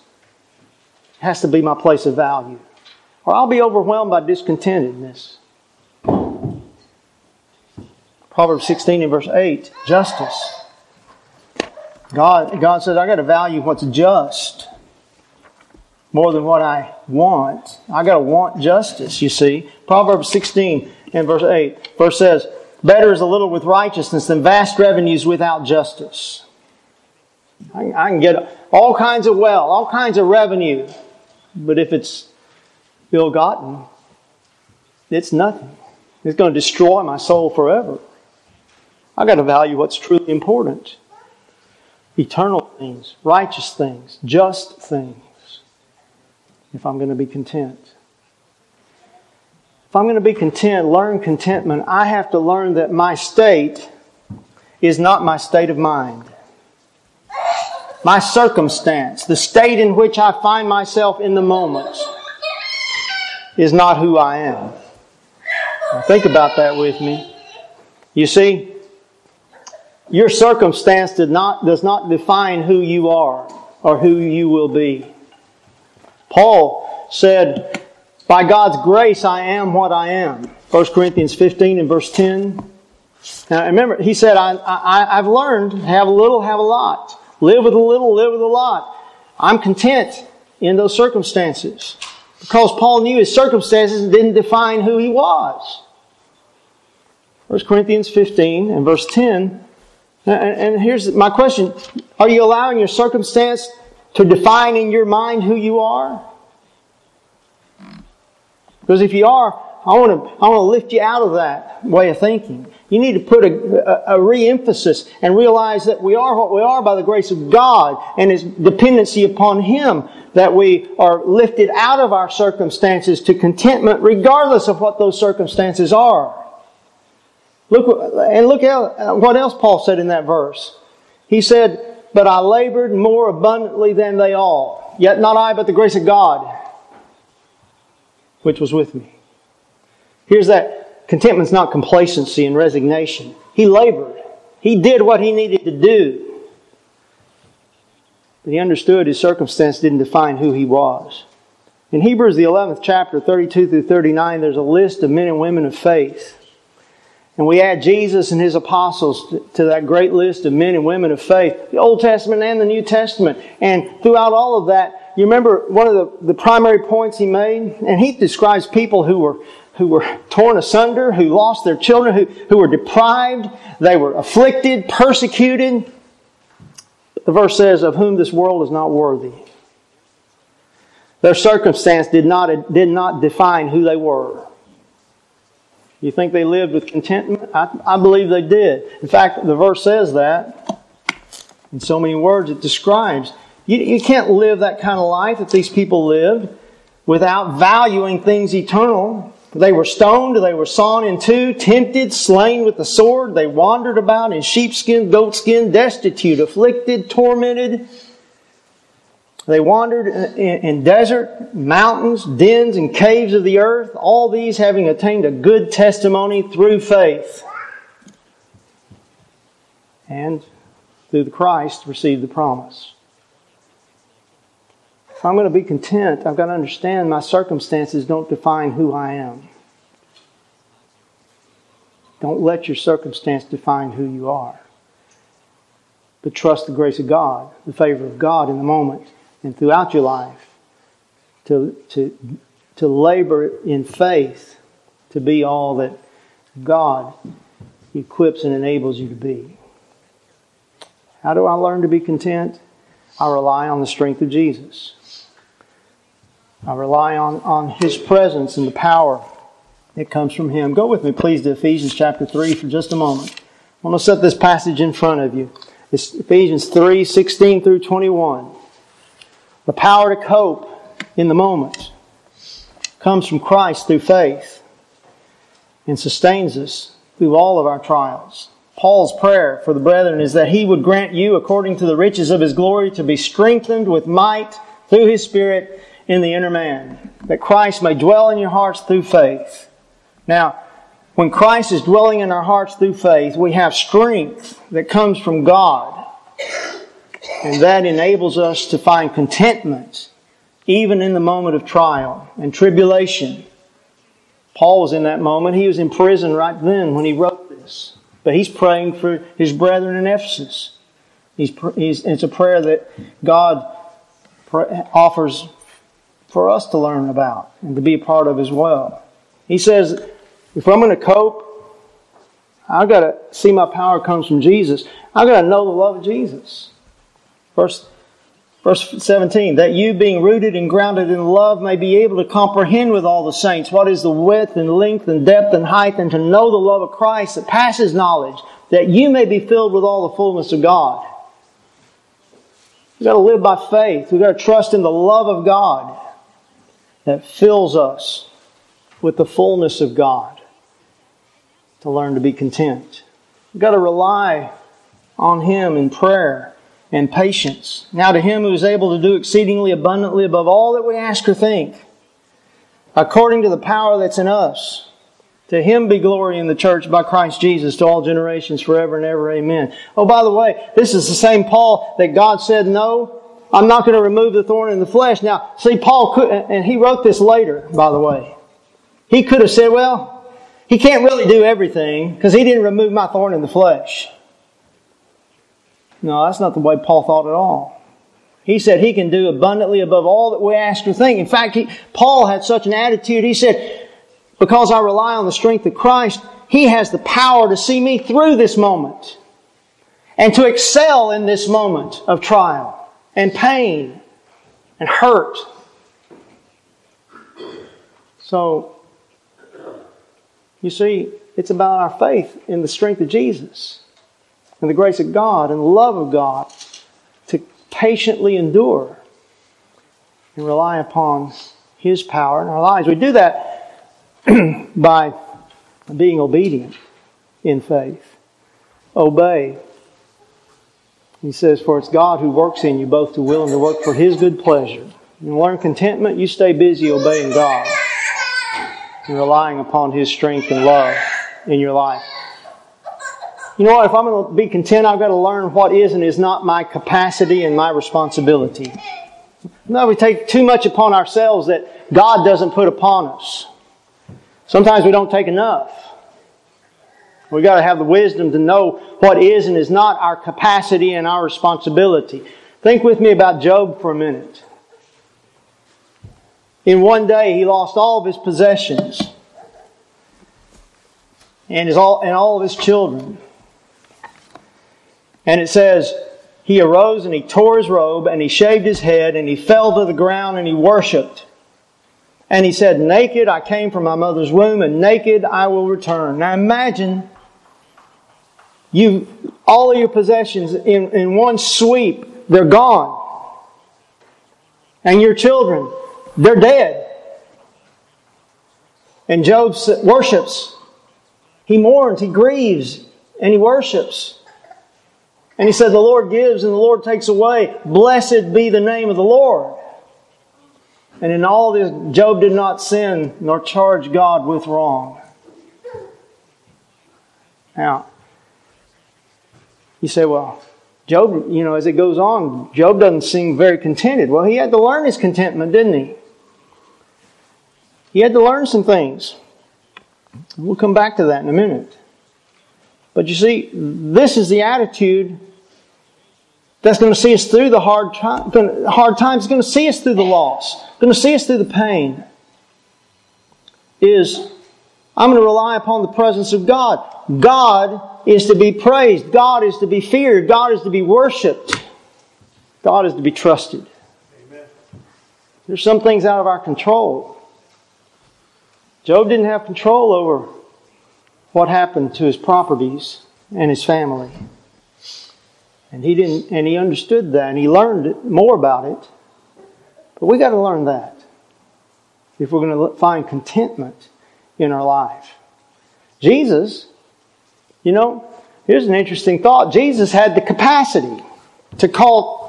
has to be my place of value, or I'll be overwhelmed by discontentedness. Proverbs 16 and verse 8, justice. God, God says, I got to value what's just more than what I want. I got to want justice, you see. Proverbs 16 and verse 8. Verse says, Better is a little with righteousness than vast revenues without justice. I, I can get all kinds of wealth, all kinds of revenue, but if it's ill gotten, it's nothing. It's going to destroy my soul forever. I got to value what's truly important eternal things, righteous things, just things, if I'm going to be content. If I'm going to be content, learn contentment, I have to learn that my state is not my state of mind my circumstance, the state in which I find myself in the moment, is not who I am. Now think about that with me. You see, your circumstance did not, does not define who you are or who you will be. Paul said, By God's grace I am what I am. 1 Corinthians 15 and verse 10. Now remember, he said, I, I, I've learned, have a little, have a lot. Live with a little, live with a lot. I'm content in those circumstances. Because Paul knew his circumstances didn't define who he was. 1 Corinthians 15 and verse 10. And here's my question. Are you allowing your circumstance to define in your mind who you are? Because if you are, I want to, I want to lift you out of that way of thinking. You need to put a, a, a re-emphasis and realize that we are what we are by the grace of God and His dependency upon Him that we are lifted out of our circumstances to contentment regardless of what those circumstances are. Look, and look at uh, what else Paul said in that verse. He said, but I labored more abundantly than they all. Yet not I, but the grace of God, which was with me. Here's that Contentment's not complacency and resignation. He labored. He did what he needed to do. But he understood his circumstance didn't define who he was. In Hebrews, the 11th chapter, 32 through 39, there's a list of men and women of faith. And we add Jesus and his apostles to that great list of men and women of faith, the Old Testament and the New Testament. And throughout all of that, you remember one of the, the primary points he made? And he describes people who were who were torn asunder, who lost their children, who, who were deprived, they were afflicted, persecuted. The verse says, of whom this world is not worthy. Their circumstance did not, did not define who they were. You think they lived with contentment? I, I believe they did. In fact, the verse says that in so many words it describes. You, you can't live that kind of life that these people lived without valuing things eternal. They were stoned, they were sawn in two, tempted, slain with the sword. They wandered about in sheepskin, goatskin, destitute, afflicted, tormented. They wandered in, desert, mountains, dens, and caves of the earth, all these having attained a good testimony through faith. And through the Christ received the promise. If I'm going to be content, I've got to understand my circumstances don't define who I am. Don't let your circumstance define who you are. But trust the grace of God, the favor of God in the moment and throughout your life to, to, to labor in faith to be all that God equips and enables you to be. How do I learn to be content? I rely on the strength of Jesus. I rely on, on His presence and the power that comes from Him. Go with me, please, to Ephesians chapter 3 for just a moment. I want to set this passage in front of you. It's Ephesians 3 16 through 21. The power to cope in the moment comes from Christ through faith and sustains us through all of our trials. Paul's prayer for the brethren is that he would grant you, according to the riches of his glory, to be strengthened with might through his Spirit in the inner man, that Christ may dwell in your hearts through faith. Now, when Christ is dwelling in our hearts through faith, we have strength that comes from God. And that enables us to find contentment even in the moment of trial and tribulation. Paul was in that moment. He was in prison right then when he wrote this. But he's praying for his brethren in Ephesus. He's, he's, it's a prayer that God offers for us to learn about and to be a part of as well. He says, if I'm going to cope, I've got to see my power comes from Jesus. I've got to know the love of Jesus. Verse, verse 17, that you being rooted and grounded in love may be able to comprehend with all the saints what is the width and length and depth and height and to know the love of Christ that passes knowledge, that you may be filled with all the fullness of God. We've got to live by faith. We've got to trust in the love of God that fills us with the fullness of God to learn to be content. We've got to rely on Him in prayer and patience. Now to him who is able to do exceedingly abundantly above all that we ask or think, according to the power that's in us. To him be glory in the church by Christ Jesus to all generations forever and ever. Amen. Oh, by the way, this is the same Paul that God said, no, I'm not going to remove the thorn in the flesh. Now, see, Paul could, and he wrote this later, by the way. He could have said, well, he can't really do everything because he didn't remove my thorn in the flesh. No, that's not the way Paul thought at all. He said he can do abundantly above all that we ask or think. In fact, he, Paul had such an attitude. He said, because I rely on the strength of Christ, he has the power to see me through this moment and to excel in this moment of trial and pain and hurt. So, you see, it's about our faith in the strength of Jesus and the grace of God and the love of God to patiently endure and rely upon His power in our lives. We do that by being obedient in faith. Obey. He says, For it's God who works in you both to will and to work for His good pleasure. You learn contentment, you stay busy obeying God and relying upon His strength and love in your life you know what? If I'm going to be content, I've got to learn what is and is not my capacity and my responsibility. No, we take too much upon ourselves that God doesn't put upon us. Sometimes we don't take enough. We've got to have the wisdom to know what is and is not our capacity and our responsibility. Think with me about Job for a minute. In one day, he lost all of his possessions and, his all, and all of his children. And it says, He arose and he tore his robe and he shaved his head and he fell to the ground and he worshiped. And he said, Naked I came from my mother's womb and naked I will return. Now imagine you, all of your possessions in, in one sweep, they're gone. And your children, they're dead. And Job worships. He mourns, he grieves, and he worships. And he said, The Lord gives and the Lord takes away. Blessed be the name of the Lord. And in all this, Job did not sin nor charge God with wrong. Now, you say, well, Job, you know, as it goes on, Job doesn't seem very contented. Well, he had to learn his contentment, didn't he? He had to learn some things. We'll come back to that in a minute. But you see, this is the attitude that's going to see us through the hard, hard times. It's going to see us through the loss. Going to see us through the pain. Is I'm going to rely upon the presence of God. God is to be praised. God is to be feared. God is to be worshiped. God is to be trusted. Amen. There's some things out of our control. Job didn't have control over what happened to his properties and his family. And he didn't, and he understood that, and he learned more about it. But we got to learn that if we're going to find contentment in our life. Jesus, you know, here's an interesting thought. Jesus had the capacity to call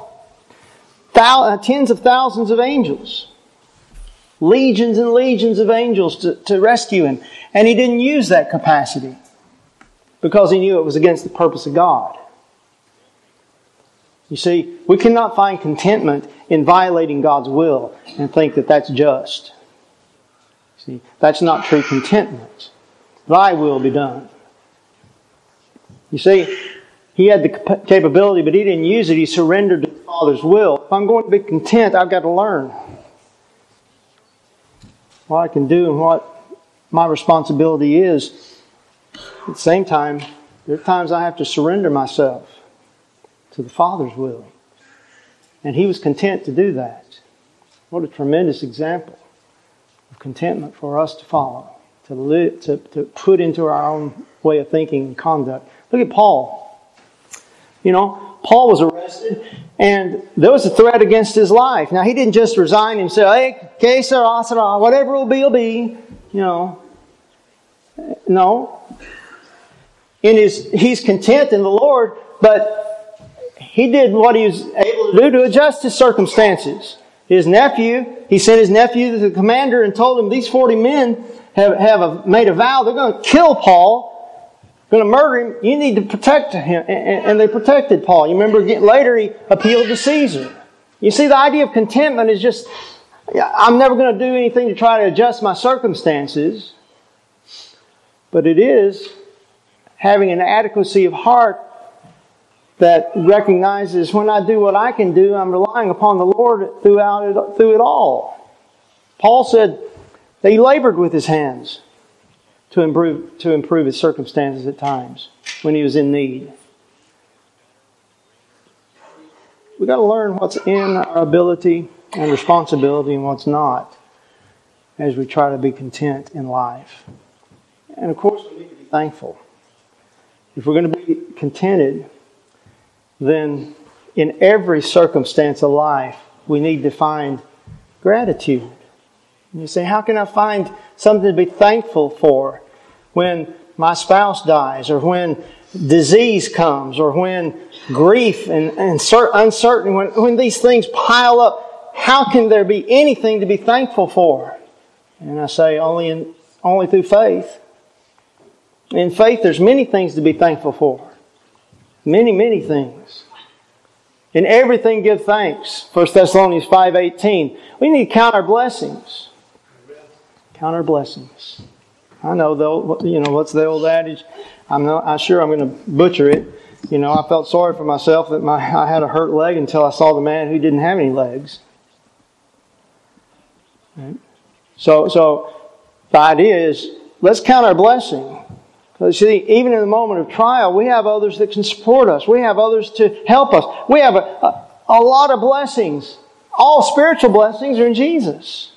uh, tens of thousands of angels, legions and legions of angels to, to rescue him. And he didn't use that capacity because he knew it was against the purpose of God. You see, we cannot find contentment in violating God's will and think that that's just. See, that's not true contentment. Thy will be done. You see, he had the capability, but he didn't use it. He surrendered to the Father's will. If I'm going to be content, I've got to learn what I can do and what my responsibility is. At the same time, there are times I have to surrender myself to the Father's will. And he was content to do that. What a tremendous example of contentment for us to follow, to, live, to, to put into our own way of thinking and conduct. Look at Paul. You know, Paul was arrested and there was a threat against his life. Now, he didn't just resign and say, hey, okay, sir, whatever will be, will be. You know, no. In his, he's content in the Lord, but he did what he was able to do to adjust his circumstances. His nephew, he sent his nephew to the commander and told him these 40 men have, have a, made a vow. They're going to kill Paul, going to murder him. You need to protect him. And, and they protected Paul. You remember later he appealed to Caesar. You see, the idea of contentment is just, I'm never going to do anything to try to adjust my circumstances. But it is having an adequacy of heart that recognizes when I do what I can do, I'm relying upon the Lord throughout it, through it all. Paul said that he labored with his hands to improve, to improve his circumstances at times when he was in need. We've got to learn what's in our ability and responsibility and what's not as we try to be content in life. And of course, we need to be thankful. If we're going to be contented, then in every circumstance of life, we need to find gratitude. And you say, how can I find something to be thankful for when my spouse dies or when disease comes or when grief and, and uncertainty, when, when these things pile up, how can there be anything to be thankful for? And I say only in, only through faith. In faith, there's many things to be thankful for. Many, many things. In everything give thanks. 1 Thessalonians 5.18. We need to count our blessings. Count our blessings. I know though, you know, what's the old adage? I'm not I'm sure I'm going to butcher it. You know, I felt sorry for myself that my, I had a hurt leg until I saw the man who didn't have any legs. Right? So, so the idea is let's count our blessing. See, even in the moment of trial, we have others that can support us. We have others to help us. We have a, a, a lot of blessings. All spiritual blessings are in Jesus.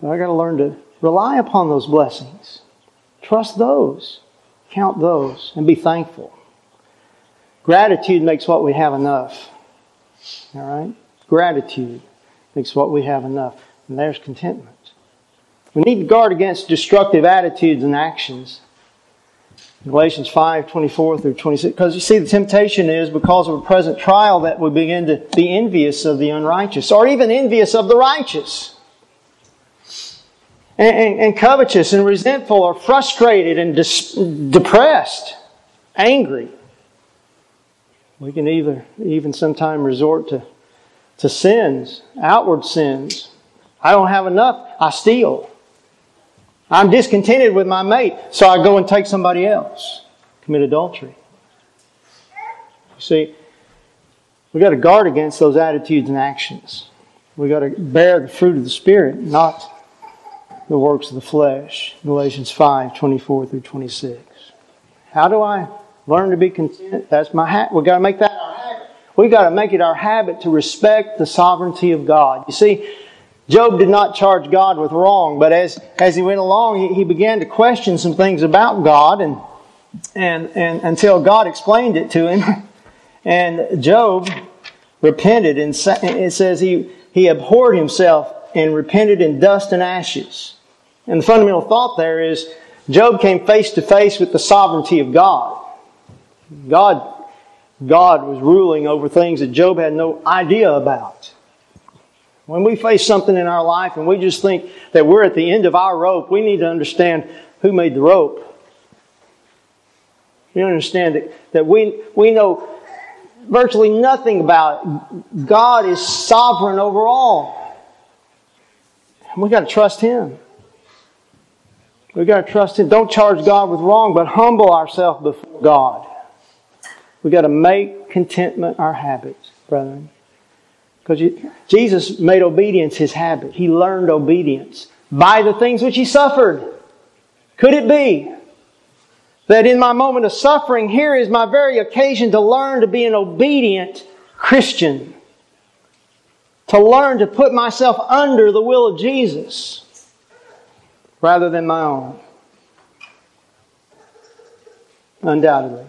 But I got to learn to rely upon those blessings. Trust those. Count those and be thankful. Gratitude makes what we have enough. All right? Gratitude makes what we have enough. And there's contentment. We need to guard against destructive attitudes and actions. Galatians 5, 24 through 26. Because you see, the temptation is because of a present trial that we begin to be envious of the unrighteous, or even envious of the righteous. And, and, and covetous and resentful or frustrated and dis- depressed, angry. We can either even sometimes resort to, to sins, outward sins. I don't have enough, I steal. I'm discontented with my mate, so I go and take somebody else, commit adultery. You see, we've got to guard against those attitudes and actions. We've got to bear the fruit of the Spirit, not the works of the flesh. Galatians 5 24 through 26. How do I learn to be content? That's my hat. We've got to make that our habit. We've got to make it our habit to respect the sovereignty of God. You see, Job did not charge God with wrong, but as, as he went along, he, he began to question some things about God and, and, and until God explained it to him. And Job repented, and it says he, he abhorred himself and repented in dust and ashes. And the fundamental thought there is Job came face to face with the sovereignty of God. God, God was ruling over things that Job had no idea about. When we face something in our life and we just think that we're at the end of our rope, we need to understand who made the rope. You understand that, that we, we know virtually nothing about it. God is sovereign over all. And we got to trust Him. We've got to trust Him. Don't charge God with wrong, but humble ourselves before God. We've got to make contentment our habit, brethren. Because Jesus made obedience his habit. He learned obedience by the things which he suffered. Could it be that in my moment of suffering, here is my very occasion to learn to be an obedient Christian? To learn to put myself under the will of Jesus rather than my own. Undoubtedly.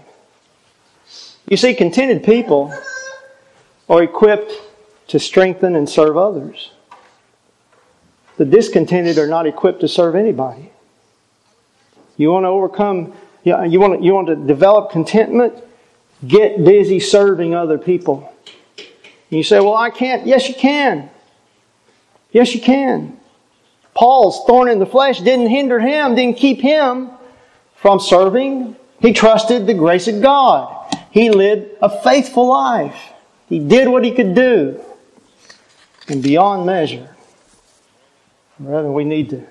You see, contented people are equipped to strengthen and serve others. The discontented are not equipped to serve anybody. You want to overcome, you want to, you want to develop contentment? Get busy serving other people. And you say, well, I can't. Yes, you can. Yes, you can. Paul's thorn in the flesh didn't hinder him, didn't keep him from serving. He trusted the grace of God. He lived a faithful life. He did what he could do. And beyond measure. Rather, we need to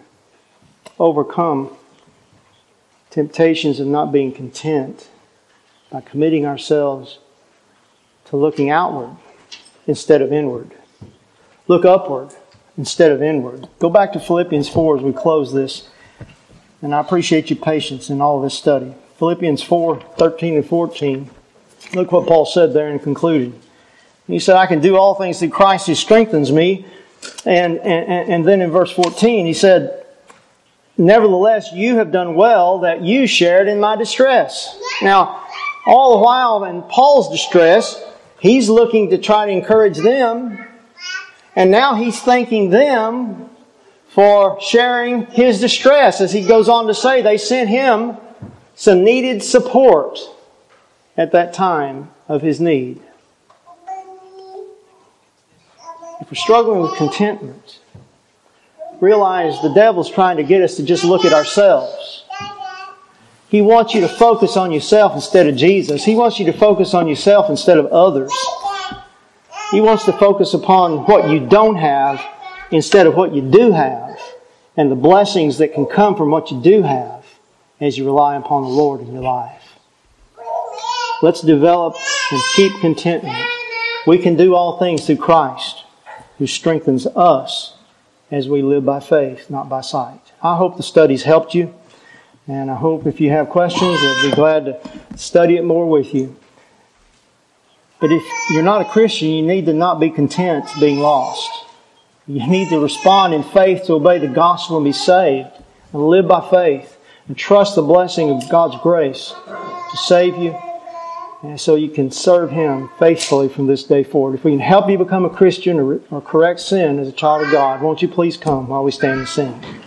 overcome temptations of not being content by committing ourselves to looking outward instead of inward. Look upward instead of inward. Go back to Philippians 4 as we close this. And I appreciate your patience in all this study. Philippians 4 13 and 14. Look what Paul said there in concluding. He said, I can do all things through Christ who strengthens me. And, and, and then in verse 14, he said, Nevertheless, you have done well that you shared in my distress. Now, all the while in Paul's distress, he's looking to try to encourage them and now he's thanking them for sharing his distress. As he goes on to say, they sent him some needed support at that time of his need. If we're struggling with contentment, realize the devil's trying to get us to just look at ourselves. He wants you to focus on yourself instead of Jesus. He wants you to focus on yourself instead of others. He wants to focus upon what you don't have instead of what you do have and the blessings that can come from what you do have as you rely upon the Lord in your life. Let's develop and keep contentment. We can do all things through Christ who strengthens us as we live by faith, not by sight. I hope the studies helped you. And I hope if you have questions, I'd be glad to study it more with you. But if you're not a Christian, you need to not be content being lost. You need to respond in faith to obey the gospel and be saved and live by faith and trust the blessing of God's grace to save you and so you can serve Him faithfully from this day forward. If we can help you become a Christian or, or correct sin as a child of God, won't you please come while we stand and sing?